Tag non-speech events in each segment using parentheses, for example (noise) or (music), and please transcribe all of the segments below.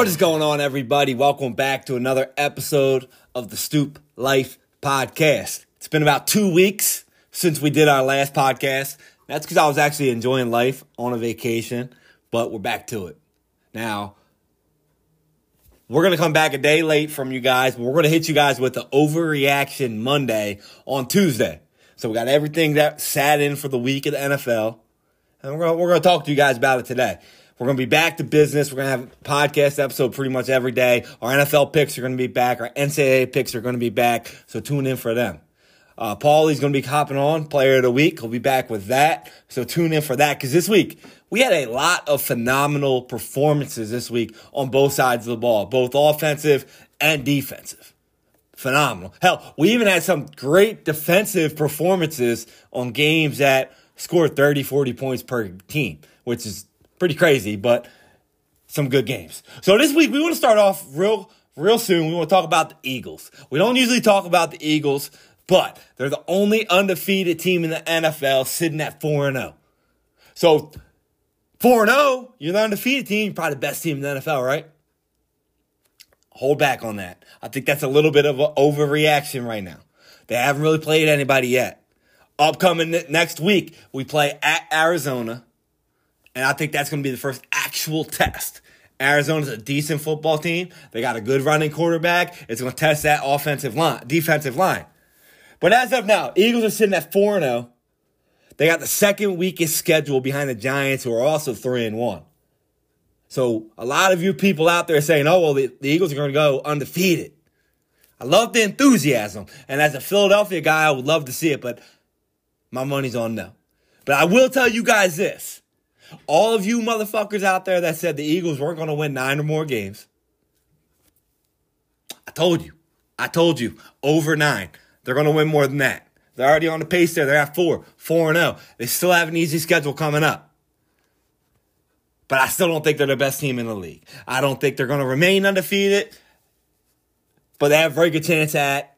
What is going on, everybody? Welcome back to another episode of the Stoop Life Podcast. It's been about two weeks since we did our last podcast. That's because I was actually enjoying life on a vacation, but we're back to it. Now, we're going to come back a day late from you guys, but we're going to hit you guys with the overreaction Monday on Tuesday. So we got everything that sat in for the week of the NFL, and we're going to, talk to you guys about it today. We're going to be back to business. We're going to have podcast episode pretty much every day. Our NFL picks are going to be back. Our NCAA picks are going to be back. So tune in for them. Uh, Paulie's going to be hopping on player of the week. He'll be back with that. So tune in for that because this week we had a lot of phenomenal performances this week on both sides of the ball, both offensive and defensive. Phenomenal. Hell, we even had some great defensive performances on games that scored 30, 40 points per team, which is pretty crazy, but some good games. So this week we want to start off real real soon. We want to talk about the Eagles. We don't usually talk about the Eagles, but they're the only undefeated team in the NFL sitting at 4 0. So 4 0, you're the undefeated team, you're probably the best team in the NFL, right? Hold back on that. I think that's a little bit of an overreaction right now. They haven't really played anybody yet. Upcoming next week, we play at Arizona. And I think that's going to be the first actual test. Arizona's a decent football team. They got a good running quarterback. It's going to test that offensive line, defensive line. But as of now, Eagles are sitting at 4 0. They got the second weakest schedule behind the Giants, who are also 3 and 1. So a lot of you people out there saying, oh, well, the, the Eagles are going to go undefeated. I love the enthusiasm. And as a Philadelphia guy, I would love to see it, but my money's on no. But I will tell you guys this all of you motherfuckers out there that said the Eagles weren't going to win nine or more games, I told you. I told you. Over nine. They're going to win more than that. They're already on the pace there. They're at four, four and zero. Oh. They still have an easy schedule coming up. But I still don't think they're the best team in the league. I don't think they're going to remain undefeated. But they have a very good chance at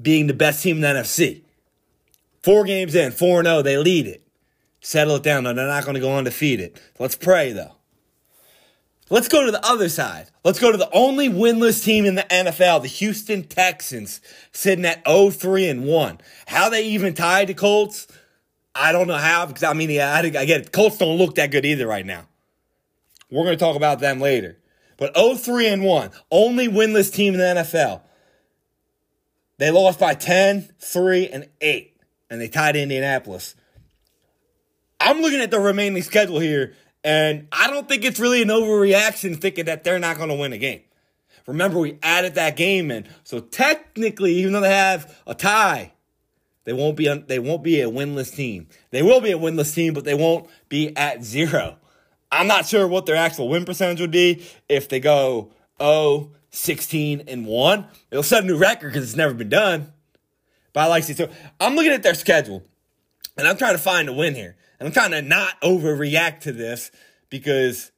being the best team in the NFC. Four games in, 4 and 0, they lead it settle it down. No, they're not going to go undefeated. Let's pray, though. Let's go to the other side. Let's go to the only winless team in the NFL, the Houston Texans, sitting at 0-3 and 1. How they even tied the Colts, I don't know how, because I mean, yeah, I, I get it. Colts don't look that good either right now. We're going to talk about them later. But 0-3 and 1, only winless team in the NFL. They lost by 10, 3, and 8, and they tied Indianapolis. I'm looking at the remaining schedule here, and I don't think it's really an overreaction thinking that they're not going to win a game. Remember, we added that game in, so technically, even though they have a tie, they won't be they won't be a winless team. They will be a winless team, but they won't be at zero. I'm not sure what their actual win percentage would be if they go 0, 16, and 1. It'll set a new record because it's never been done. But I like to see. So I'm looking at their schedule, and I'm trying to find a win here. And I'm trying to not overreact to this because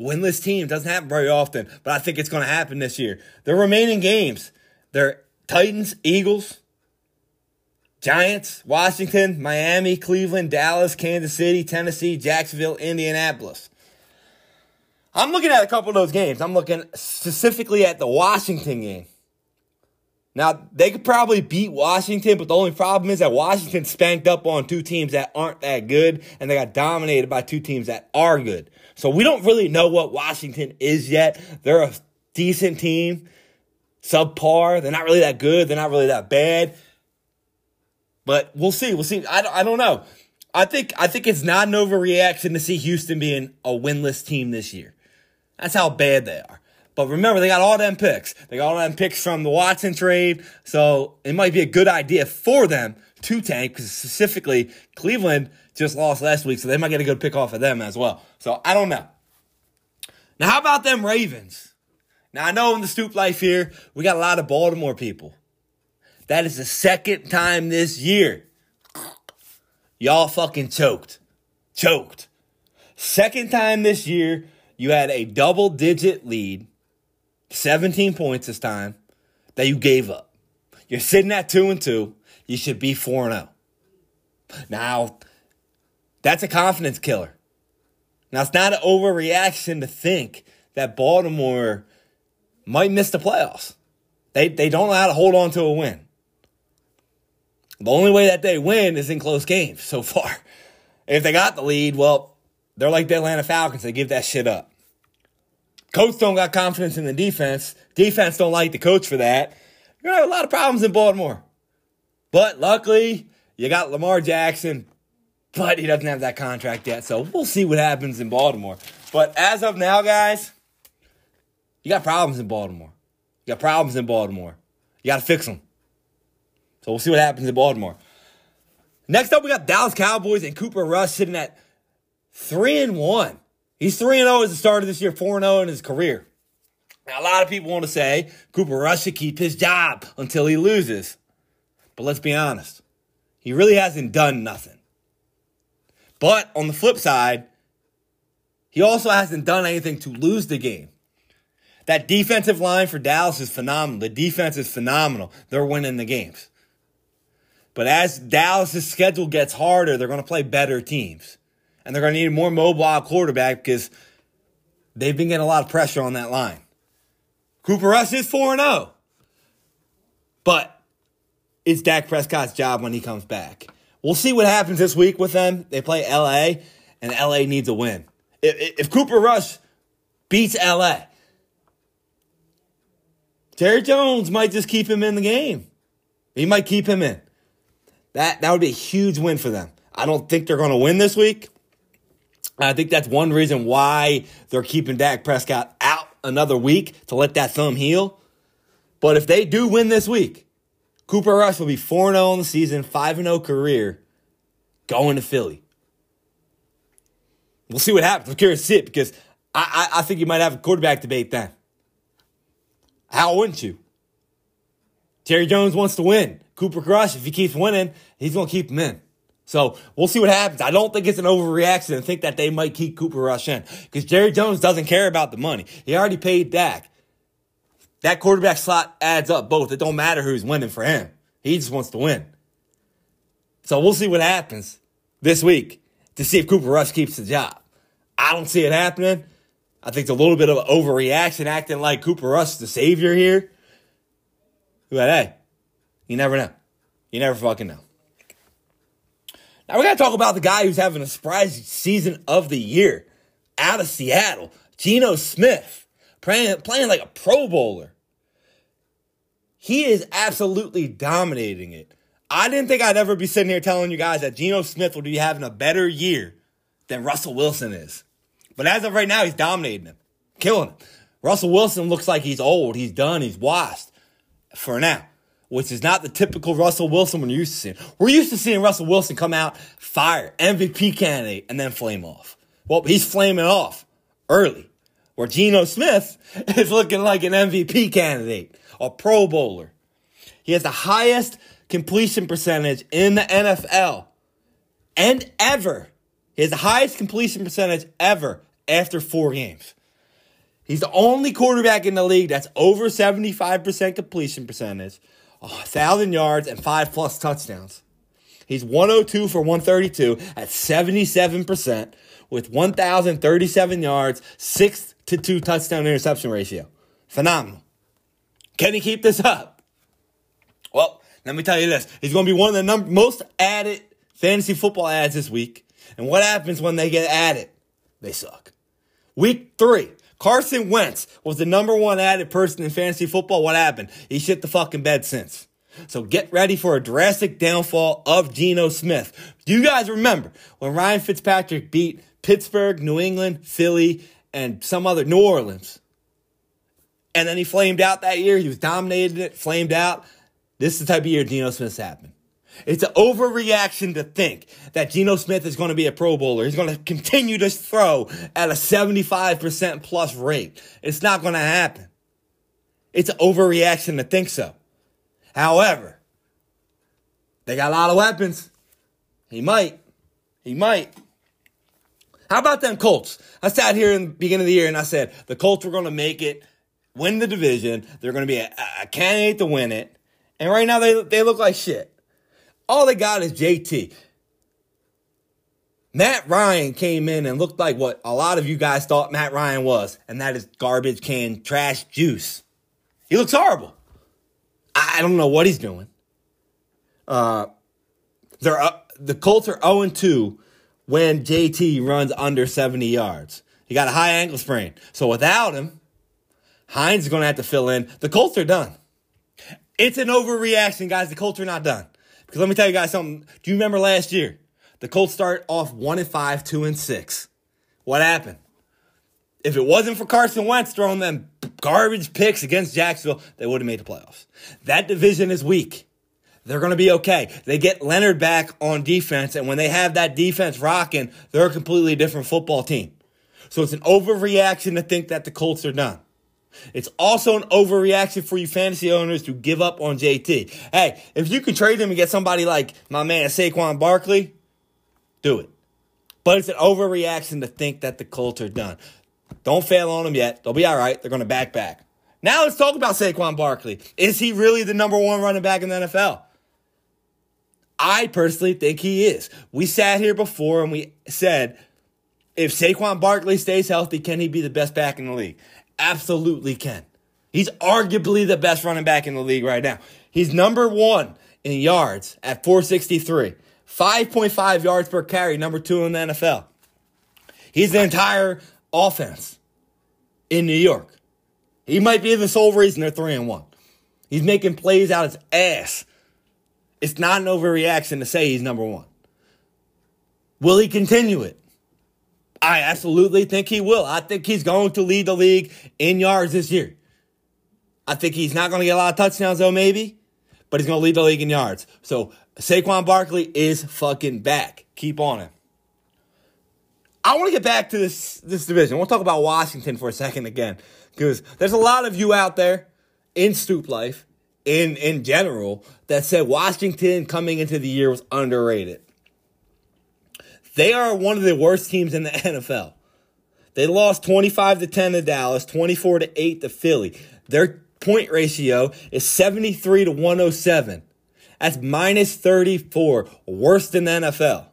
winless team doesn't happen very often, but I think it's going to happen this year. The remaining games, they're Titans, Eagles, Giants, Washington, Miami, Cleveland, Dallas, Kansas City, Tennessee, Jacksonville, Indianapolis. I'm looking at a couple of those games. I'm looking specifically at the Washington game. Now, they could probably beat Washington, but the only problem is that Washington spanked up on two teams that aren't that good, and they got dominated by two teams that are good. So we don't really know what Washington is yet. They're a decent team, subpar. They're not really that good. They're not really that bad. But we'll see. We'll see. I, I don't know. I think I think it's not an overreaction to see Houston being a winless team this year. That's how bad they are. But remember, they got all them picks. They got all them picks from the Watson trade. So it might be a good idea for them to tank because specifically Cleveland just lost last week. So they might get a good pick off of them as well. So I don't know. Now, how about them Ravens? Now, I know in the Stoop Life here, we got a lot of Baltimore people. That is the second time this year. Y'all fucking choked. Choked. Second time this year, you had a double digit lead 17 points this time that you gave up. You're sitting at 2 and 2. You should be 4 and 0. Now, that's a confidence killer. Now, it's not an overreaction to think that Baltimore might miss the playoffs. They they don't know how to hold on to a win. The only way that they win is in close games so far. (laughs) If they got the lead, well, they're like the Atlanta Falcons. They give that shit up. Coach don't got confidence in the defense. Defense don't like the coach for that. You're gonna have a lot of problems in Baltimore. But luckily, you got Lamar Jackson, but he doesn't have that contract yet. So we'll see what happens in Baltimore. But as of now, guys, you got problems in Baltimore. You got problems in Baltimore. You got to fix them. So we'll see what happens in Baltimore. Next up, we got Dallas Cowboys and Cooper Rush sitting at three and one. He's three and zero oh as the start of this year, four and zero oh in his career. Now, a lot of people want to say Cooper Rush should keep his job until he loses. But let's be honest, he really hasn't done nothing. But on the flip side, he also hasn't done anything to lose the game. That defensive line for Dallas is phenomenal. The defense is phenomenal. They're winning the games. But as Dallas' schedule gets harder, they're going to play better teams. And they're going to need a more mobile quarterback because they've been getting a lot of pressure on that line. Cooper Rush is 4 0. But it's Dak Prescott's job when he comes back. We'll see what happens this week with them. They play LA, and LA needs a win. If, if Cooper Rush beats LA, Jerry Jones might just keep him in the game. He might keep him in. That that would be a huge win for them. I don't think they're going to win this week. I think that's one reason why they're keeping Dak Prescott out another week to let that thumb heal. But if they do win this week, Cooper Rush will be 4 0 in the season, 5 0 career, going to Philly. We'll see what happens. I'm curious to see it because I, I, I think you might have a quarterback debate then. How wouldn't you? Jerry Jones wants to win. Cooper Rush, if he keeps winning, he's going to keep him in. So we'll see what happens. I don't think it's an overreaction to think that they might keep Cooper Rush in because Jerry Jones doesn't care about the money. He already paid Dak. That quarterback slot adds up both. It don't matter who's winning for him. He just wants to win. So we'll see what happens this week to see if Cooper Rush keeps the job. I don't see it happening. I think it's a little bit of overreaction acting like Cooper Rush the savior here. But hey, you never know. You never fucking know. Now we gotta talk about the guy who's having a surprise season of the year out of Seattle, Geno Smith, playing, playing like a Pro Bowler. He is absolutely dominating it. I didn't think I'd ever be sitting here telling you guys that Geno Smith will be having a better year than Russell Wilson is. But as of right now, he's dominating him, killing him. Russell Wilson looks like he's old, he's done, he's washed for now, which is not the typical Russell Wilson we're used to seeing. We're used to seeing Russell Wilson come out, fire, MVP candidate, and then flame off. Well, he's flaming off early. Where Geno Smith (laughs) is looking like an MVP candidate, a Pro Bowler. He has the highest completion percentage in the NFL and ever he has the highest completion percentage ever after four games. He's the only quarterback in the league that's over 75% completion percentage, 1,000 yards, and five plus touchdowns. He's 102 for 132 at 77% with 1,037 yards, 6 to 2 touchdown interception ratio. Phenomenal. Can he keep this up? Well, let me tell you this. He's going to be one of the number, most added fantasy football ads this week. And what happens when they get added? They suck. Week three, Carson Wentz was the number one added person in fantasy football. What happened? He shit the fucking bed since. So get ready for a drastic downfall of Geno Smith. Do you guys remember when Ryan Fitzpatrick beat Pittsburgh, New England, Philly, and some other New Orleans? And then he flamed out that year. He was dominated it, flamed out. This is the type of year Geno Smith's happened. It's an overreaction to think that Geno Smith is going to be a Pro Bowler. He's going to continue to throw at a 75% plus rate. It's not going to happen. It's an overreaction to think so. However, they got a lot of weapons. He might. He might. How about them Colts? I sat here in the beginning of the year and I said the Colts were going to make it, win the division. They're going to be a, a candidate to win it. And right now they, they look like shit. All they got is JT. Matt Ryan came in and looked like what a lot of you guys thought Matt Ryan was, and that is garbage can trash juice. He looks horrible. I don't know what he's doing. Uh, they're uh, the Colts are 0 2 when JT runs under 70 yards. He got a high ankle sprain. So without him, Hines is going to have to fill in. The Colts are done. It's an overreaction, guys. The Colts are not done. Because let me tell you guys something. Do you remember last year? The Colts start off 1 and 5, 2 and 6. What happened? If it wasn't for Carson Wentz throwing them garbage picks against Jacksonville, they would have made the playoffs. That division is weak. They're going to be okay. They get Leonard back on defense, and when they have that defense rocking, they're a completely different football team. So it's an overreaction to think that the Colts are done. It's also an overreaction for you fantasy owners to give up on JT. Hey, if you can trade him and get somebody like my man Saquon Barkley, do it. But it's an overreaction to think that the Colts are done. Don't fail on them yet. They'll be all right. They're going to back back. Now let's talk about Saquon Barkley. Is he really the number one running back in the NFL? I personally think he is. We sat here before and we said, if Saquon Barkley stays healthy, can he be the best back in the league? Absolutely can. He's arguably the best running back in the league right now. He's number one in yards at 463, 5.5 yards per carry, number two in the NFL. He's the entire offense in New York. He might be the sole reason they're three and one. He's making plays out his ass. It's not an overreaction to say he's number one. Will he continue it? I absolutely think he will. I think he's going to lead the league in yards this year. I think he's not going to get a lot of touchdowns though, maybe, but he's going to lead the league in yards. So Saquon Barkley is fucking back. Keep on him. I want to get back to this this division. We'll talk about Washington for a second again, because there's a lot of you out there in Stoop Life, in in general, that said Washington coming into the year was underrated. They are one of the worst teams in the (laughs) NFL. They lost 25 to 10 to Dallas, 24 to 8 to Philly. Their point ratio is 73 to 107. That's minus 34, worse than the NFL.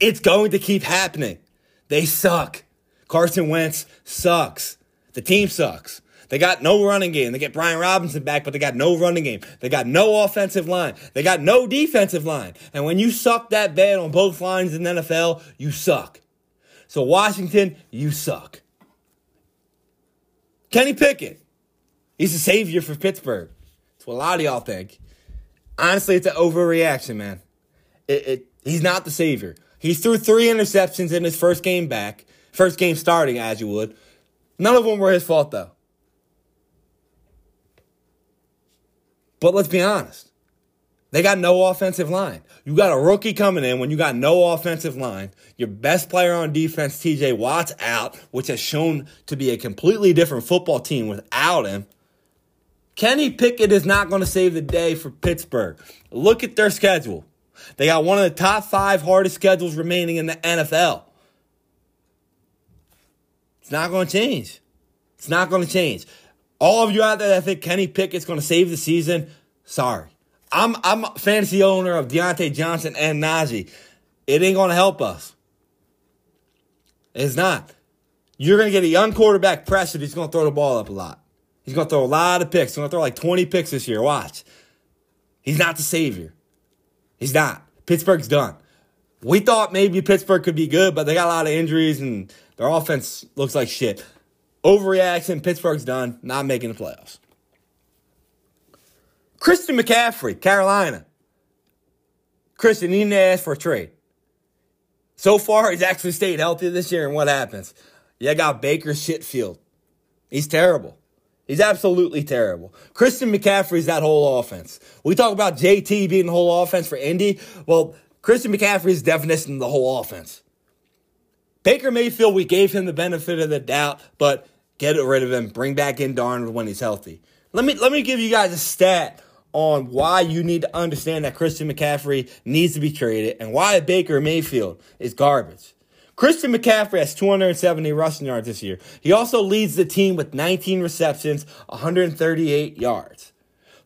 It's going to keep happening. They suck. Carson Wentz sucks. The team sucks. They got no running game. They get Brian Robinson back, but they got no running game. They got no offensive line. They got no defensive line. And when you suck that bad on both lines in the NFL, you suck. So Washington, you suck. Kenny Pickett, he's a savior for Pittsburgh. That's what a lot of y'all think. Honestly, it's an overreaction, man. It, it, he's not the savior. He threw three interceptions in his first game back, first game starting, as you would. None of them were his fault, though. But let's be honest. They got no offensive line. You got a rookie coming in when you got no offensive line. Your best player on defense, TJ Watt's out, which has shown to be a completely different football team without him. Kenny Pickett is not going to save the day for Pittsburgh. Look at their schedule. They got one of the top five hardest schedules remaining in the NFL. It's not going to change. It's not going to change. All of you out there that think Kenny Pickett's going to save the season, sorry. I'm I'm a fantasy owner of Diontae Johnson and Najee. It ain't going to help us. It's not. You're going to get a young quarterback pressured. He's going to throw the ball up a lot. He's going to throw a lot of picks. He's going to throw like 20 picks this year. Watch. He's not the savior. He's not. Pittsburgh's done. We thought maybe Pittsburgh could be good, but they got a lot of injuries and their offense looks like shit. Overreaction. Pittsburgh's done. Not making the playoffs. Christian McCaffrey, Carolina. Christian, you need to ask for a trade. So far, he's actually stayed healthy this year, and what happens? You got Baker Shitfield. He's terrible. He's absolutely terrible. Christian McCaffrey's that whole offense. We talk about JT being the whole offense for Indy. Well, Christian McCaffrey's definition of the whole offense. Baker Mayfield, we gave him the benefit of the doubt, but Get rid of him. Bring back in Darnold when he's healthy. Let me let me give you guys a stat on why you need to understand that Christian McCaffrey needs to be traded and why Baker Mayfield is garbage. Christian McCaffrey has 270 rushing yards this year. He also leads the team with 19 receptions, 138 yards.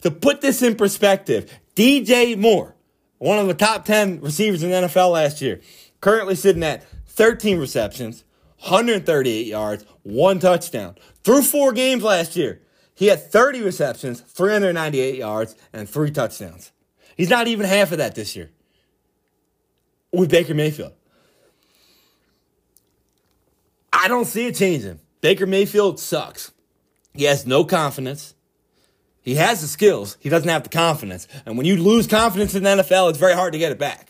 To put this in perspective, DJ Moore, one of the top 10 receivers in the NFL last year, Currently sitting at 13 receptions, 138 yards, one touchdown. Through four games last year, he had 30 receptions, 398 yards, and three touchdowns. He's not even half of that this year with Baker Mayfield. I don't see it changing. Baker Mayfield sucks. He has no confidence. He has the skills. He doesn't have the confidence. And when you lose confidence in the NFL, it's very hard to get it back.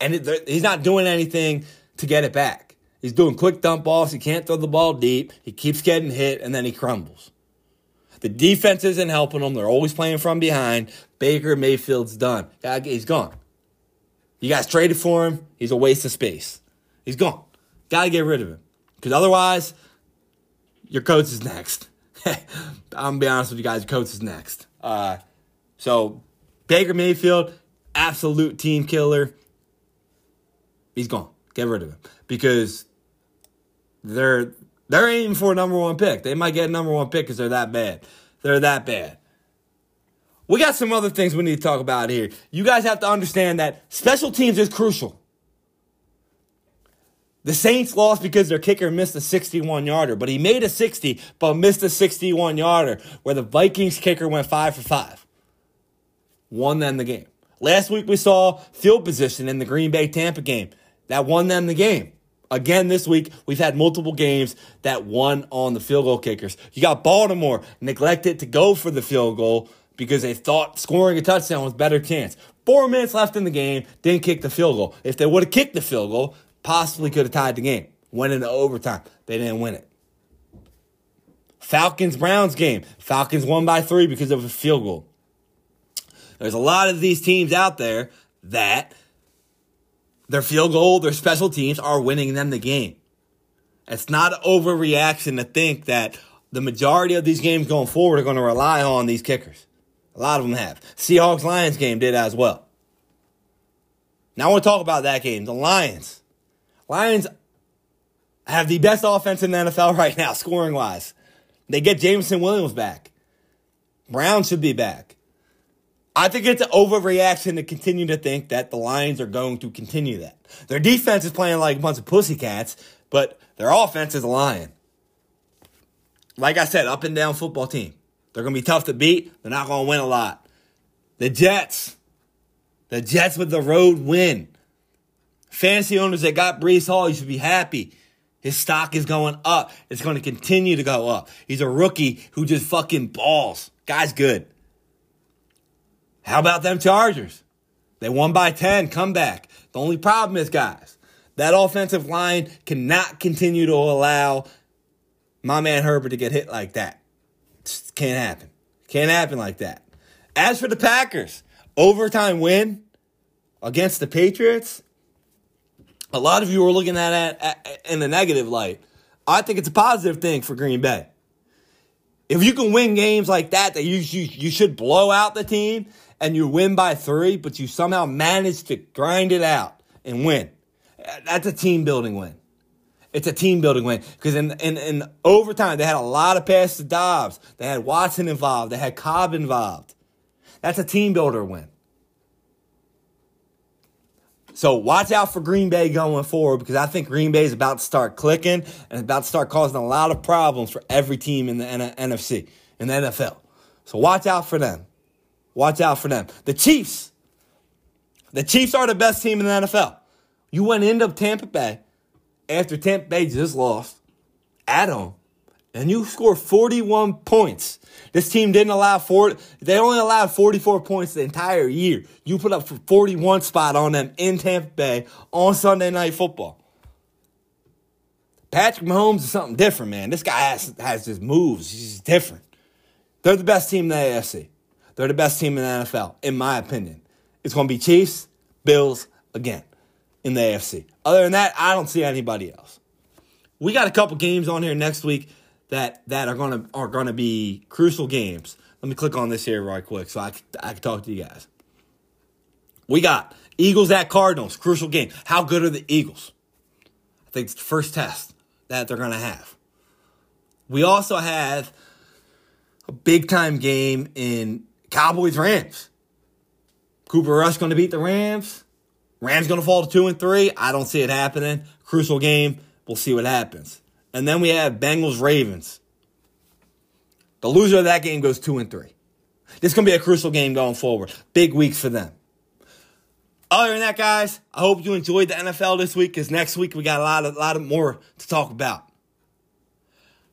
And it, he's not doing anything to get it back. He's doing quick dump balls. He can't throw the ball deep. He keeps getting hit, and then he crumbles. The defense isn't helping him. They're always playing from behind. Baker Mayfield's done. He's gone. You guys traded for him. He's a waste of space. He's gone. Got to get rid of him. Because otherwise, your coach is next. (laughs) I'm gonna be honest with you guys, your coach is next. Uh, so Baker Mayfield, absolute team killer. He's gone. Get rid of him because they're they're aiming for a number one pick. They might get a number one pick because they're that bad. They're that bad. We got some other things we need to talk about here. You guys have to understand that special teams is crucial. The Saints lost because their kicker missed a 61 yarder, but he made a 60, but missed a 61 yarder, where the Vikings kicker went 5 for 5. Won them the game. Last week we saw field position in the Green Bay Tampa game. That won them the game. Again, this week, we've had multiple games that won on the field goal kickers. You got Baltimore neglected to go for the field goal because they thought scoring a touchdown was better chance. Four minutes left in the game, didn't kick the field goal. If they would have kicked the field goal, possibly could have tied the game. Went into overtime. They didn't win it. Falcons Browns game. Falcons won by three because of a field goal. There's a lot of these teams out there that their field goal, their special teams are winning them the game. It's not an overreaction to think that the majority of these games going forward are going to rely on these kickers. A lot of them have. Seahawks Lions game did as well. Now I want to talk about that game. The Lions. Lions have the best offense in the NFL (laughs) right now, scoring wise. They get Jameson Williams back. Brown should be back. I think it's an overreaction to continue to think that the Lions are going to continue that. Their defense is playing like a bunch of pussycats, but their offense is a lion. Like I said, up and down football team. They're going to be tough to beat. They're not going to win a lot. The Jets. The Jets with the road win. Fantasy owners that got Breece Hall, you should be happy. His stock is going up. It's going to continue to go up. He's a rookie who just fucking balls. Guy's good. How about them Chargers? They won by 10, come back. The only problem is, guys, that offensive line cannot continue to allow my man Herbert to get hit like that. Just can't happen. Can't happen like that. As for the Packers, overtime win against the Patriots, a lot of you are looking at it in a negative light. I think it's a positive thing for Green Bay. If you can win games like that, that you, you, you should blow out the team and you win by three, but you somehow manage to grind it out and win. That's a team building win. It's a team building win because in, in, in overtime they had a lot of passes to Doubs. They had Watson involved. They had Cobb involved. That's a team builder win. So watch out for Green Bay going forward because I think Green Bay is about to start clicking and about to start causing a lot of problems for every team in the NFC, in the NFL. So watch out for them. Watch out for them. The Chiefs. The Chiefs are the best team in the NFL. You went into Tampa Bay after Tampa Bay just lost at home, and you scored 41 points. This team didn't allow four, they only allowed 44 points the entire year. You put up 41 spot on them in Tampa Bay on Sunday Night Football. Patrick Mahomes is something different, man. This guy has, has his moves. He's different. They're the best team in the AFC. They're the best team in the NFL, in my opinion. It's going to be Chiefs, Bills again in the AFC. Other than that, I don't see anybody else. We got a couple games on here next week that that are gonna are gonna be crucial games. Let me click on this here right quick so I I can talk to you guys. We got Eagles at Cardinals, crucial game. How good are the Eagles? I think it's the first test that they're gonna have. We also have a big time game in Cowboys Rams. Cooper Rush going to beat the Rams? Rams going to fall to two and three. I don't see it happening. Crucial game. We'll see what happens. And then we have Bengals Ravens. The loser of that game goes two and three. This is going to be a crucial game going forward. Big weeks for them. Other than that, guys, I hope you enjoyed the NFL this week because next week we got a lot of, lot of more to talk about.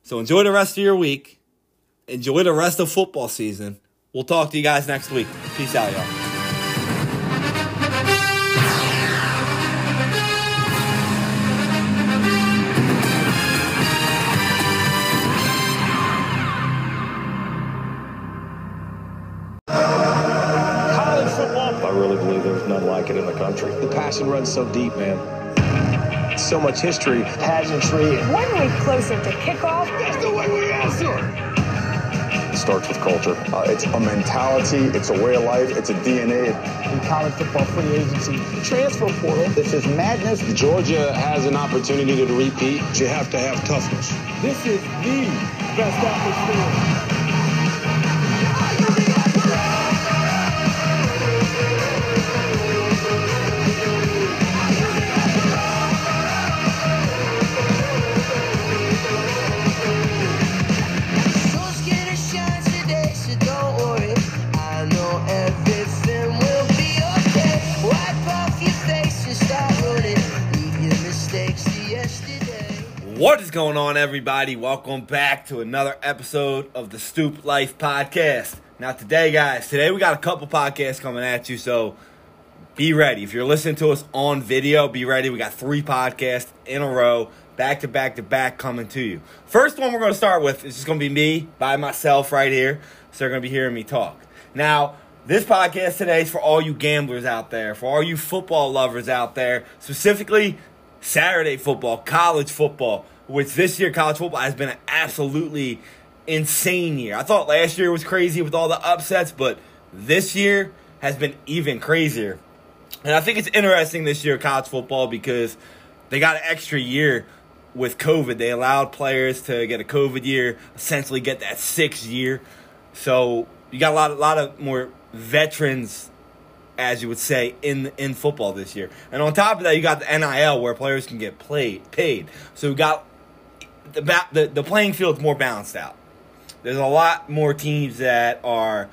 So enjoy the rest of your week. Enjoy the rest of football season. We'll talk to you guys next week. Peace out, y'all. I really believe there's none like it in the country. The passion runs so deep, man. So much history, pageantry. One week closer to kickoff. That's the way we answer. It starts with culture. Uh, it's a mentality. It's a way of life. It's a DNA. In college football free agency, transfer portal. This is madness. Georgia has an opportunity to repeat. You have to have toughness. This is the best atmosphere. Is going on, everybody? Welcome back to another episode of the Stoop Life Podcast. Now, today, guys, today we got a couple podcasts coming at you, so be ready. If you're listening to us on video, be ready. We got three podcasts in a row, back to back to back, coming to you. First one we're going to start with is just going to be me by myself right here, so you're going to be hearing me talk. Now, this podcast today is for all you gamblers out there, for all you football lovers out there, specifically Saturday football, college football, which this year college football has been an absolutely insane year. I thought last year was crazy with all the upsets, but this year has been even crazier. And I think it's interesting this year college football because they got an extra year with COVID. They allowed players to get a COVID year, essentially get that sixth year. So you got a lot, a lot of more veterans as you would say, in in football this year. And on top of that, you got the NIL where players can get played paid. So we got the the the playing field's more balanced out. There's a lot more teams that are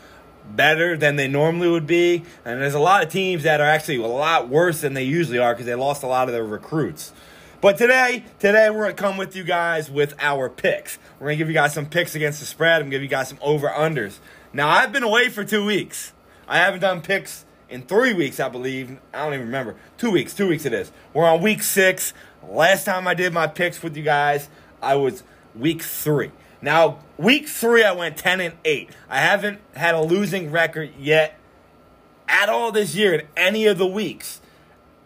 better than they normally would be, and there's a lot of teams that are actually a lot worse than they usually are because they lost a lot of their recruits. But today, today we're gonna come with you guys with our picks. We're gonna give you guys some picks against the spread. I'm gonna give you guys some over unders. Now I've been away for two weeks. I haven't done picks in three weeks, I believe. I don't even remember. Two weeks. Two weeks it is. We're on week six. Last time I did my picks with you guys, I was week three. Now, week three, I went 10 and 8. I haven't had a losing record yet at all this year in any of the weeks.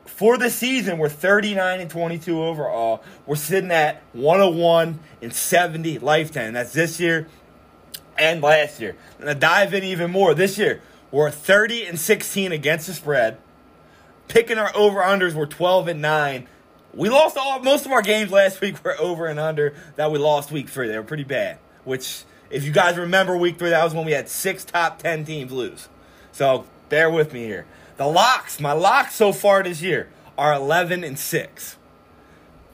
For the season, we're 39 and 22 overall. We're sitting at 101 and 70 lifetime. That's this year and last year. And I dive in even more. This year, we're 30 and 16 against the spread. Picking our over unders, we're 12 and 9. We lost all most of our games last week were over and under that we lost week three. They were pretty bad. Which, if you guys remember week three, that was when we had six top 10 teams lose. So bear with me here. The locks, my locks so far this year are 11 and 6.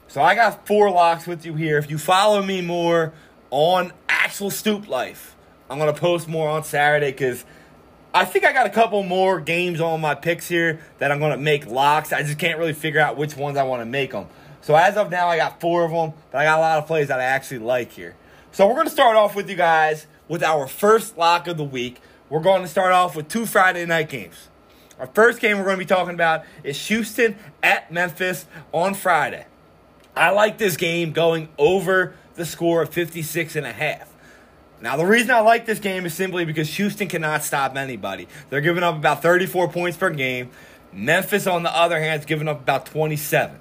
So I got four locks with you here. If you follow me more on actual Stoop Life, I'm to post more on Saturday because I think I got a couple more games on my picks here that I'm going to make locks. I just can't really figure out which ones I want to make them. So as of now, I got four of them, but I got a lot of plays that I actually like here. So we're going to start off with you guys with our first lock of the week. We're going to start off with two Friday night games. Our first game we're going to be talking about is Houston at Memphis on Friday. I like this game going over the score of 56 and a half. Now, the reason I like this game is simply because Houston cannot stop anybody. They're giving up about 34 points per game. Memphis, on the other hand, is giving up about 27.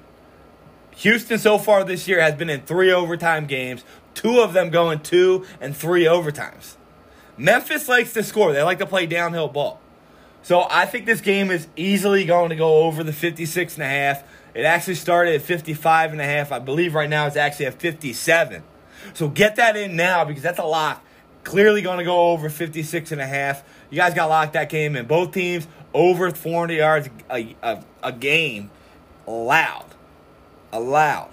Houston so far this year has been in three overtime games, two of them going two and three overtimes. Memphis likes to score, they like to play downhill ball. So I think this game is easily going to go over the 56 and a half. It actually started at 55 and a half. I believe right now it's actually at 57. So get that in now because that's a lock. Clearly going to go over 56 and a half. You guys got locked that game in. Both teams over 400 yards a, a, a game allowed. Allowed.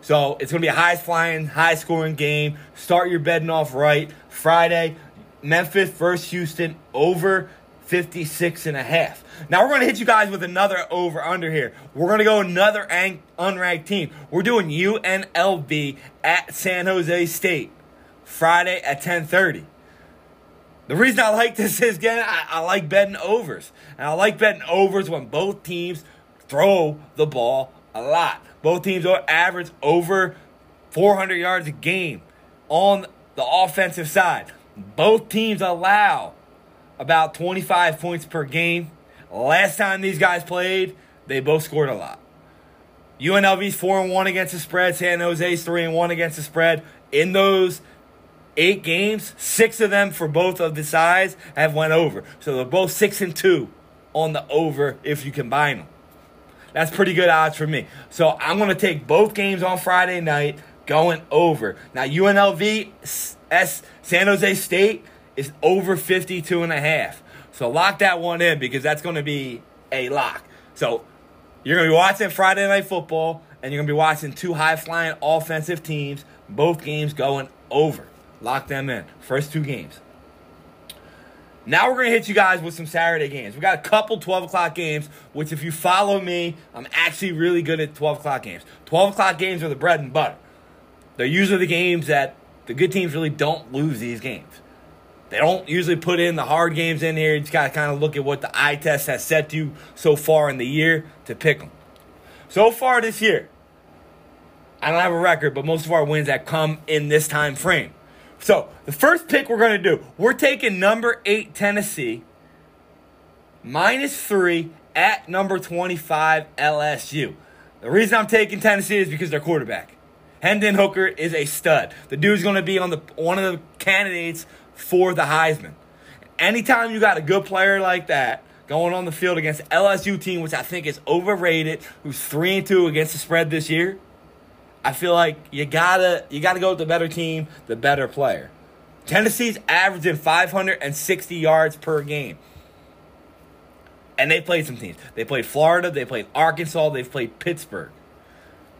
So it's going to be a high flying, high scoring game. Start your betting off right. Friday, Memphis versus Houston over 56 and a half. Now we're going to hit you guys with another over under here. We're going to go another unranked team. We're doing UNLV at San Jose State Friday at 10:30. The reason I like this is again I, I like betting overs, and I like betting overs when both teams throw the ball a lot. Both teams are average over 400 yards a game on the offensive side. Both teams allow about 25 points per game. Last time these guys played, they both scored a lot. UNLV's 4 and 1 against the spread, San Jose's 3 and 1 against the spread. In those eight games, six of them for both of the sides have went over. So they're both 6 and 2 on the over if you combine them. That's pretty good odds for me. So I'm going to take both games on Friday night going over. Now UNLV S San Jose State is over 52 and a half. So lock that one in because that's going to be a lock. So you're going to be watching Friday Night Football and you're going to be watching two high flying offensive teams, both games going over. Lock them in. First two games. Now we're going to hit you guys with some Saturday games. We got a couple 12 o'clock games, which if you follow me, I'm actually really good at 12 o'clock games. 12 o'clock games are the bread and butter. They're usually the games that the good teams really don't lose these games. They don't usually put in the hard games in here. You just got to kind of look at what the eye test has set you so far in the year to pick them. So far this year, I don't have a record, but most of our wins have come in this time frame. So the first pick we're going to do, we're taking number eight Tennessee minus three at number 25 LSU. The reason I'm taking Tennessee is because their quarterback. Hendon Hooker is a stud. The dude's going to be on the one of the candidates for the Heisman. Anytime you got a good player like that going on the field against LSU team, which I think is overrated, who's three and two against the spread this year, I feel like you gotta you gotta go with the better team, the better player. Tennessee's averaging 560 yards per game. And they played some teams. They played Florida, they played Arkansas, they've played Pittsburgh.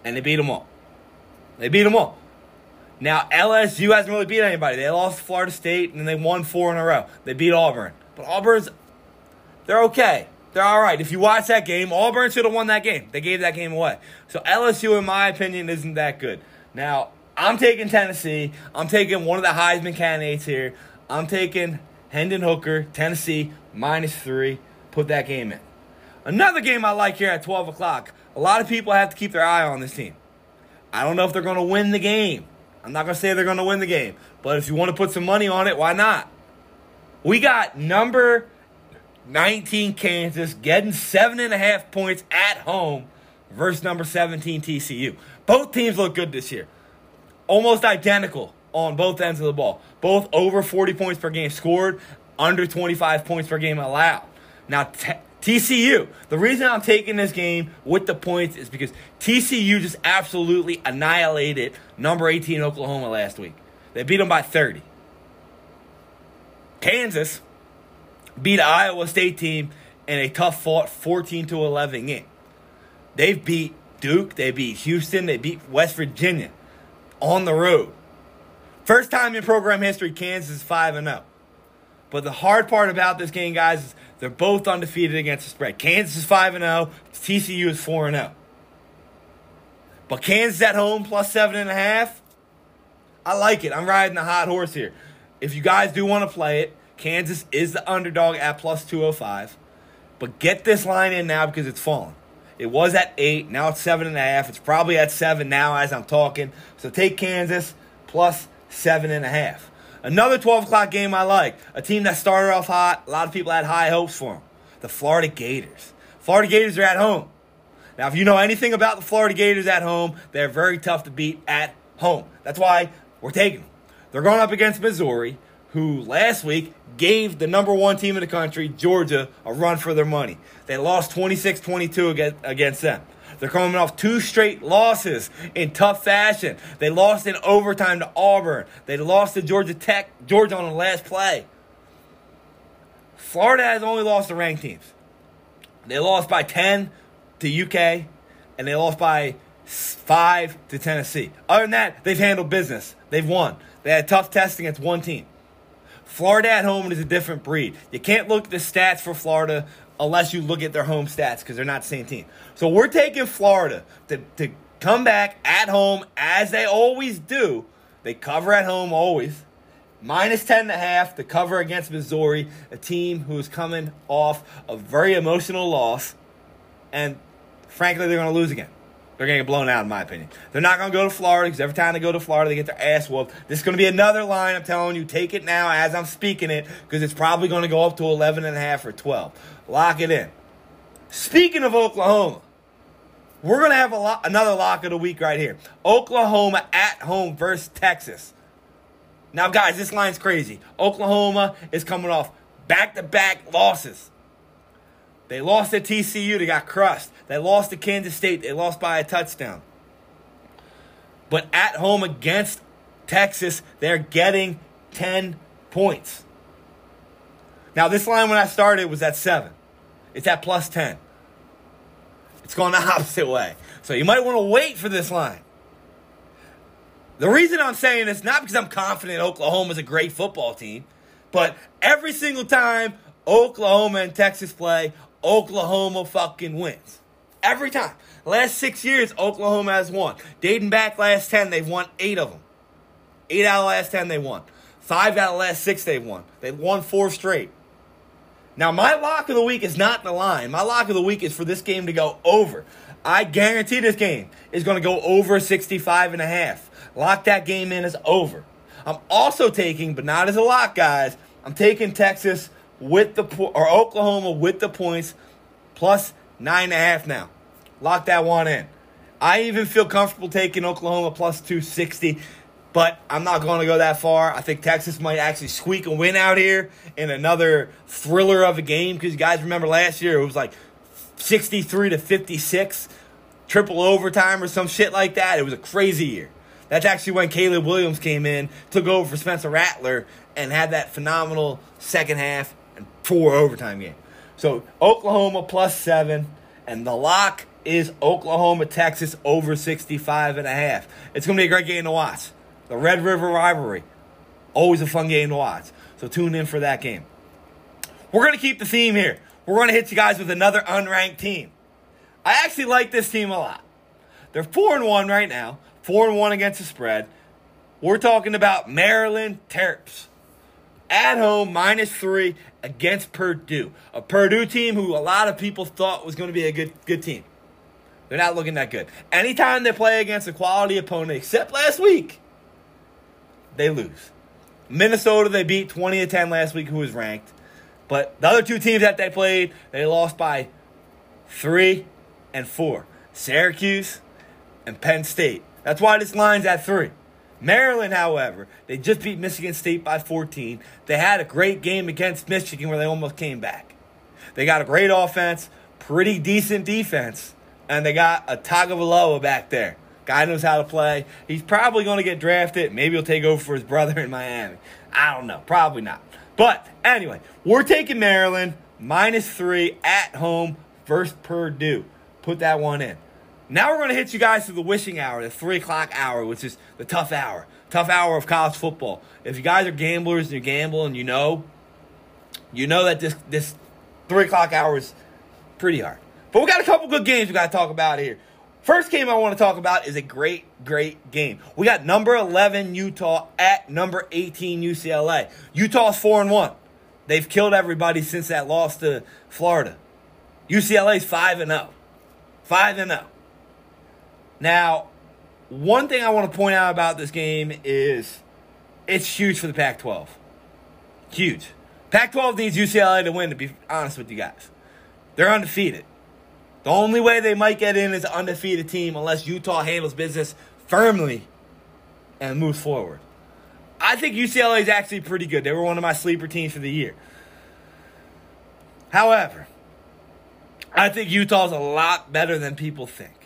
And they beat them all. They beat them all. Now, LSU hasn't really beat anybody. They lost Florida State and they won four in a row. They beat Auburn. But Auburn's, they're okay. They're all right. If you watch that game, Auburn should have won that game. They gave that game away. So LSU, in my opinion, isn't that good. Now, I'm taking Tennessee. I'm taking one of the Heisman candidates here. I'm taking Hendon Hooker, Tennessee, minus three. Put that game in. Another game I like here at 12 o'clock. A lot of people have to keep their eye on this team. I don't know if they're going to win the game. I'm not going to say they're going to win the game. But if you want to put some money on it, why not? We got number 19 Kansas getting seven and a half points at home versus number 17 TCU. Both teams look good this year. Almost identical on both ends of the ball. Both over 40 points per game scored, under 25 points per game allowed. Now, TCU, the reason I'm taking this game with the points is because TCU just absolutely annihilated number 18 Oklahoma last week. They beat them by 30. Kansas beat Iowa State team in a tough fought 14 to 11 game. They've beat Duke, they beat Houston, they beat West Virginia on the road. First time in program history, Kansas is 5 and 0. But the hard part about this game, guys, is they're both undefeated against the spread. Kansas is 5 and 0, TCU is 4 and 0. But Kansas at home plus 7.5, I like it. I'm riding the hot horse here. If you guys do want to play it, Kansas is the underdog at plus 205. But get this line in now because it's falling. It was at 8, now it's 7.5. It's probably at 7 now as I'm talking. So take Kansas plus 7.5. Another 12 o'clock game I like. A team that started off hot. A lot of people had high hopes for them. The Florida Gators. Florida Gators are at home. Now, if you know anything about the Florida Gators at home, they're very tough to beat at home. That's why we're taking them. They're going up against Missouri, who last week gave the number one team in the country, Georgia, a run for their money. They lost 26 22 against them. They're coming off two straight losses in tough fashion. They lost in overtime to Auburn. They lost to Georgia Tech, Georgia on the last play. Florida has only lost to ranked teams. They lost by 10 to UK, and they lost by 5 to Tennessee. Other than that, they've handled business. They've won. They had tough testing against one team. Florida at home is a different breed. You can't look at the stats for Florida unless you look at their home stats because they're not the same team. So we're taking Florida to, to come back at home as they always do. They cover at home always. Minus 10 and a half to cover against Missouri, a team who is coming off a very emotional loss. And frankly, they're going to lose again. They're going to get blown out, in my opinion. They're not going to go to Florida because every time they go to Florida, they get their ass whooped. This is going to be another line. I'm telling you, take it now as I'm speaking it because it's probably going to go up to 11 and a half or 12. Lock it in. Speaking of Oklahoma, we're going to have a lo- another lock of the week right here. Oklahoma at home versus Texas. Now, guys, this line's crazy. Oklahoma is coming off back to back losses. They lost at TCU, they got crushed. They lost to Kansas State, they lost by a touchdown. But at home against Texas, they're getting 10 points. Now, this line when I started was at 7. It's at plus 10. It's going the (laughs) opposite way. So you might want to wait for this line. The reason I'm saying this not because I'm confident Oklahoma is a great football team, but every single time Oklahoma and Texas play, Oklahoma fucking wins. Every time. last six years, Oklahoma has won. Dating back last 10, they've won eight of them. Eight out of last 10, they won. Five out of last six, they've won. They've won four straight. Now, my lock of the week is not the line. My lock of the week is for this game to go over. I guarantee this game is going to go over 65 and a half. Lock that game in as over. I'm also taking, but not as a lock, guys. I'm taking Texas with the or Oklahoma with the points plus nine and a half now. Lock that one in. I even feel comfortable taking Oklahoma plus 260, but I'm not going to go that far. I think Texas might actually squeak a win out here in another thriller of a game because you guys remember last year it was like 63 to 56, triple overtime or some shit like that. It was a crazy year. That's actually when Caleb Williams came in, took over for Spencer Rattler, and had that phenomenal second half four overtime game. So Oklahoma plus seven, and the lock is Oklahoma, Texas over 65 and a half. It's going to be a great game to watch. The Red River rivalry. Always a fun game to watch. So tune in for that game. We're going to keep the theme here. We're going to hit you guys with another unranked team. I actually like this team a lot. They're 4 and 1 right now. Four and one against the spread. We're talking about Maryland Terps. At home, minus three against Purdue. A Purdue team who a lot of people thought was going to be a good, good team. They're not looking that good. Anytime they play against a quality opponent, except last week, they lose. Minnesota, they beat 20 to 10 last week, who was ranked. But the other two teams that they played, they lost by three and four. Syracuse and Penn State. That's why this line's at three. Maryland, however, they just beat Michigan State by 14. They had a great game against Michigan where they almost came back. They got a great offense, pretty decent defense, and they got a Tagovailoa back there. Guy knows how to play. He's probably going to get drafted. Maybe he'll take over for his brother in Miami. I don't know. Probably not. But anyway, we're taking Maryland minus three at home versus Purdue. Put that one in. Now we're going to hit you guys to the wishing hour, the 3 o'clock hour, which is the tough hour. Tough hour of college football. If you guys are gamblers and you gamble and you know, you know that this, this 3 o'clock hour is pretty hard. But we got a couple good games we got to talk about here. First game I want to talk about is a great, great game. We got number 11 Utah at number 18 UCLA. Utah's 4 and 1. They've killed everybody since that loss to Florida. UCLA's 5 and 0. 5 and 0. Now, one thing I want to point out about this game is it's huge for the Pac 12. Huge. Pac 12 needs UCLA to win, to be honest with you guys. They're undefeated. The only way they might get in is an undefeated team unless Utah handles business firmly and moves forward. I think UCLA is actually pretty good. They were one of my sleeper teams for the year. However, I think Utah's a lot better than people think.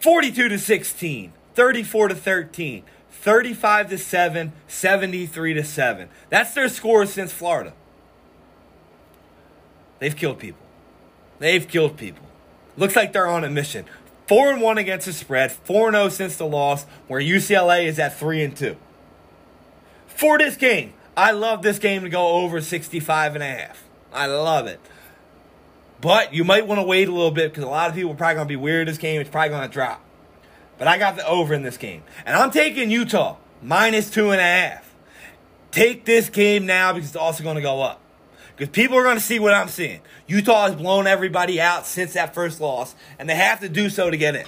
42 to 16, 34 to 13, 35 to 7, 73 to 7. That's their scores since Florida. They've killed people. They've killed people. Looks like they're on a mission. 4 and 1 against the spread, 4 0 since the loss, where UCLA is at 3 and 2. For this game, I love this game to go over 65 and a half. I love it. But you might want to wait a little bit because a lot of people are probably going to be weird this game. It's probably going to drop. But I got the over in this game. And I'm taking Utah minus two and a half. Take this game now because it's also going to go up. Because people are going to see what I'm seeing. Utah has blown everybody out since that first loss, and they have to do so to get in.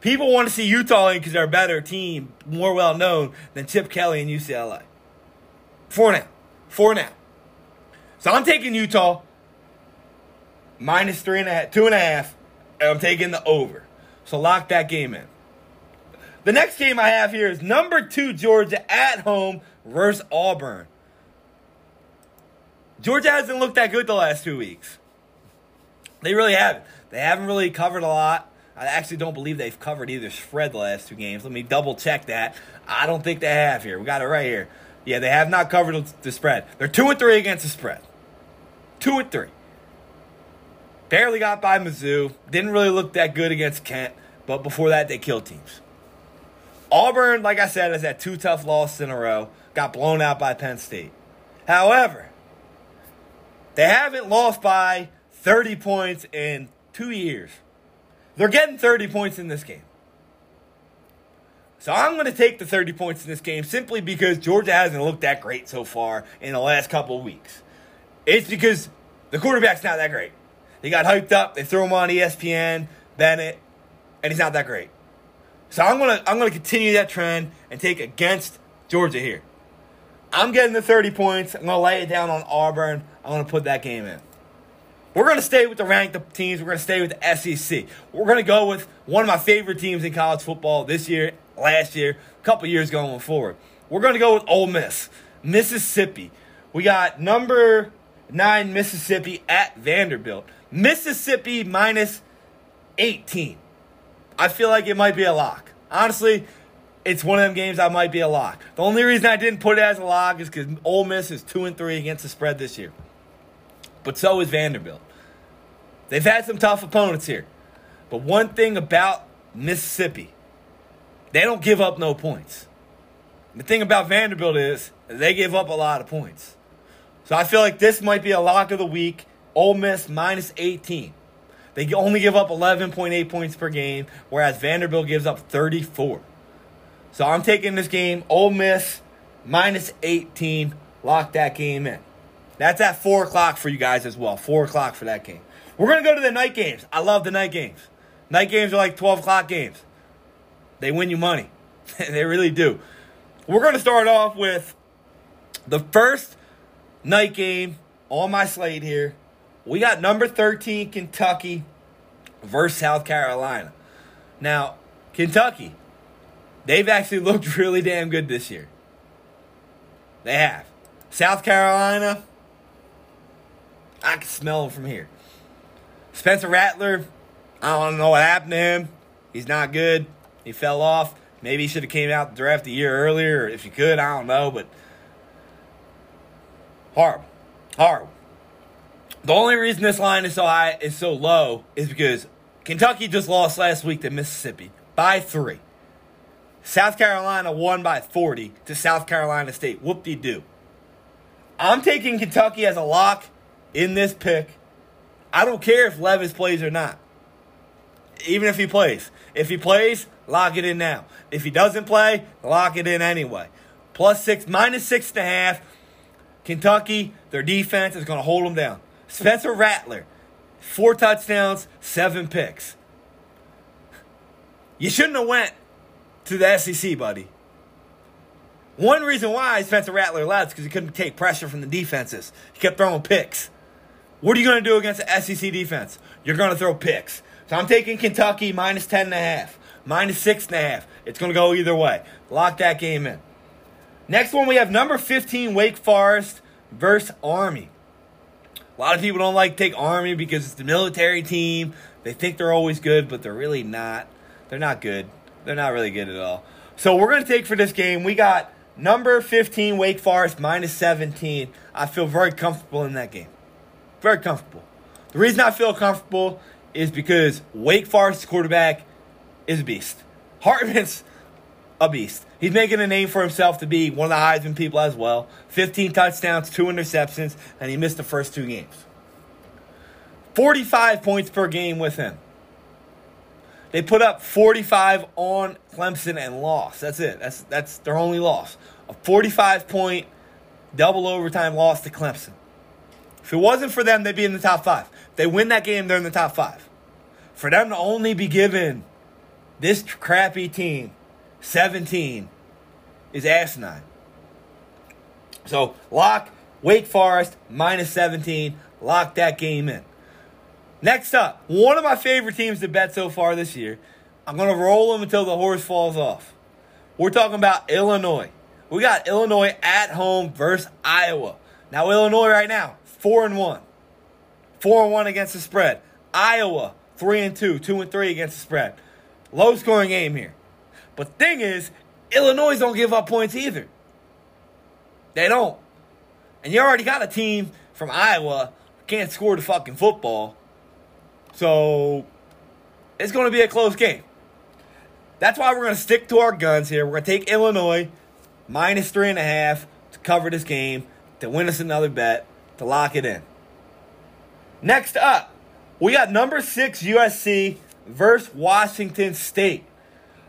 People want to see Utah in because they're a better team, more well known than Chip Kelly and UCLA. For now. For now. So I'm taking Utah minus three and a half, two and a half, and I'm taking the over. So lock that game in. The next game I have here is number two Georgia at home versus Auburn. Georgia hasn't looked that good the last two weeks. They really haven't. They haven't really covered a lot. I actually don't believe they've covered either spread the last two games. Let me double check that. I don't think they have here. We got it right here. Yeah, they have not covered the spread. They're two and three against the spread. Two and three. Barely got by Mizzou. Didn't really look that good against Kent. But before that, they killed teams. Auburn, like I said, has had two tough losses in a row. Got blown out by Penn State. However, they haven't lost by 30 points in two years. They're getting 30 points in this game. So I'm going to take the 30 points in this game simply because Georgia hasn't looked that great so far in the last couple of weeks. It's because the quarterback's not that great. He got hyped up. They threw him on ESPN, Bennett, and he's not that great. So I'm gonna I'm gonna continue that trend and take against Georgia here. I'm getting the 30 points. I'm gonna lay it down on Auburn. I'm gonna put that game in. We're to stay with the ranked teams. We're to stay with the SEC. We're to go with one of my favorite teams in college football this year, last year, a couple years going forward. We're to go with Ole Miss, Mississippi. We got number nine Mississippi at Vanderbilt. Mississippi minus 18. I feel like it might be a lock. Honestly, it's one of them games I might be a lock. The only reason I didn't put it as a lock is because Ole Miss is two and three against the spread this year. But so is Vanderbilt. They've had some tough opponents here. But one thing about Mississippi, they don't give up no points. The thing about Vanderbilt is they give up a lot of points. So I feel like this might be a lock of the week. Ole Miss minus 18. They only give up 11.8 points per game, whereas Vanderbilt gives up 34. So I'm taking this game, Ole Miss minus 18. Lock that game in. That's at 4 o'clock for you guys as well. 4 o'clock for that game. We're going to go to the night games. I love the night games. Night games are like 12 o'clock games. They win you money. (laughs) they really do. We're going to start off with the first night game on my slate here. We got number 13 Kentucky versus South Carolina. Now, Kentucky, they've actually (laughs) looked really damn good this year. They have. South Carolina, I can smell them from here. Spencer Rattler, I don't know what happened to him. He's not good. He fell off. Maybe he should have came out the draft a year earlier, if he could. I don't know, but horrible, horrible. The only reason this line is so high is so low is because Kentucky just lost last week to Mississippi by three. South Carolina won by 40 to South Carolina State. Whoop de doo. I'm taking Kentucky as a lock in this pick. I don't care if Levis plays or not. Even if he plays. If he plays, lock it in now. If he doesn't play, lock it in anyway. Plus six, minus six and a half. Kentucky, their defense is going to hold them down. Spencer Rattler, four touchdowns, seven picks. You shouldn't have went to the SEC, buddy. One reason why Spencer Rattler left is because he couldn't take pressure from the defenses. He kept throwing picks. What are you going to do against the SEC defense? You're going to throw picks. So I'm taking Kentucky minus 10.5, minus 6.5. It's going to go either way. Lock that game in. Next one, we have number 15, Wake Forest versus Army. A lot of people don't like take Army because it's the military team. They think they're always good, but they're really not. They're not good. They're not really good at all. So we're going to take for this game, we got number 15, Wake Forest, minus 17. I feel very comfortable in that game. Very comfortable. The reason I feel comfortable is because Wake Forest quarterback is a beast. Hartman's a beast. He's making a name for himself to be one of the Heisman people as well. 15 touchdowns, two interceptions, and he missed the first two games. 45 points per game with him. They put up 45 on Clemson and lost. That's it. That's that's their only loss. A 45 point double overtime loss to Clemson. If it wasn't for them, they'd be in the top five. If they win that game, they're in the top five. For them to only be given this crappy team 17 is asinine. So lock Wake Forest minus 17. Lock that game in. Next up, one of my favorite teams to bet so far this year. I'm going to roll them until the horse falls off. We're talking about Illinois. We got Illinois at home versus Iowa. Now Illinois right now, 4 and 1. 4 and 1 against the spread. Iowa, 3 and 2, 2 and 3 against the spread. Low scoring game here. But thing is, Illinois don't give up points either. They don't. And you already got a team from Iowa can't score the fucking football. So it's going to be a close game. That's why we're going to stick to our guns here. We're going to take Illinois minus three and a half to cover this game, to win us another bet, to lock it in. Next up, we got number six USC versus Washington State.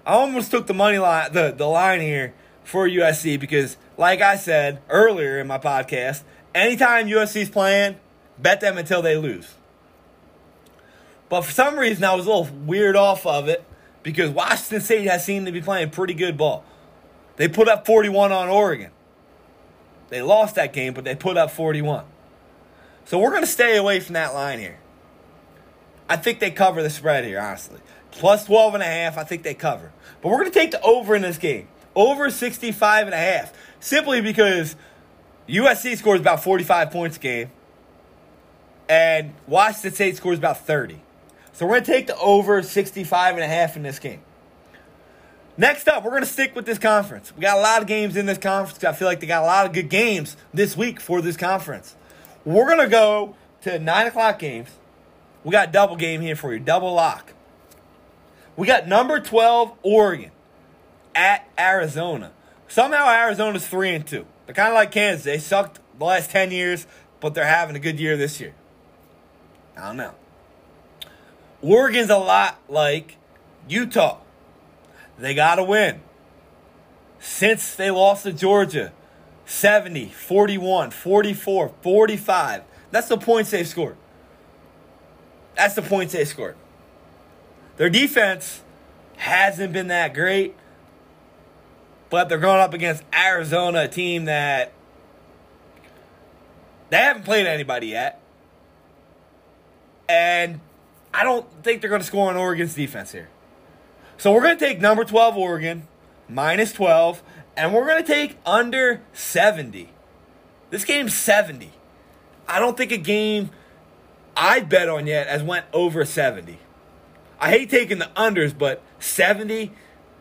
I almost took the money line, the, the line here for USC because, like I said earlier in my podcast, anytime USC's playing, bet them until they lose. But for some reason, I was a little weird off of it because Washington State has seemed to be playing pretty good ball. They put up 41 on Oregon. They lost that game, but they put up 41. So we're going to stay away from that line here. I think they cover the spread here, honestly. Plus 12 and a half, I think they cover. But we're going to take the over in this game. Over 65 and a half. Simply because USC scores about 45 points a game. And Washington State scores about 30. So we're going to take the over 65 and a half in this game. Next up, we're going to stick with this conference. We got a lot of games in this conference. I feel like they got a lot of good games this week for this conference. We're going to go to 9 o'clock games. We got double game here for you, double lock. We got number 12, Oregon, at Arizona. Somehow Arizona's 3 and 2. They're kind of like Kansas. They sucked the last 10 years, but they're having a good year this year. I don't know. Oregon's a lot like Utah. They got to win. Since they lost to Georgia, 70, 41, 44, 45. That's the points they've scored. That's the points they scored. Their defense hasn't been that great, but they're going up against Arizona, a team that they haven't played anybody yet. And I don't think they're going to score on Oregon's defense here. So we're going to take number 12 Oregon, minus 12, and we're going to take under 70. This game's 70. I don't think a game I bet on yet has went over 70. I hate taking the unders, but 70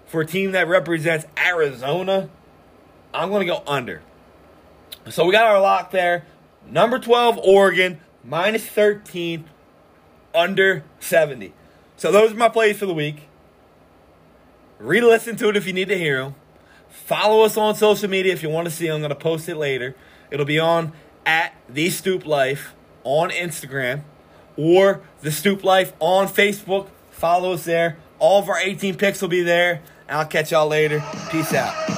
for a team that represents Arizona, I'm going to go under. So we got our lock there. Number 12 Oregon, minus 13 under 70. So those are my plays for the week. Re listen to it if you need to hear them. Follow us on social media if you want to see. I'm going to post it later. It'll be on at The Stoop Life on Instagram or The Stoop Life on Facebook. Follow us there. All of our 18 picks will be there. And I'll catch y'all later. Peace out.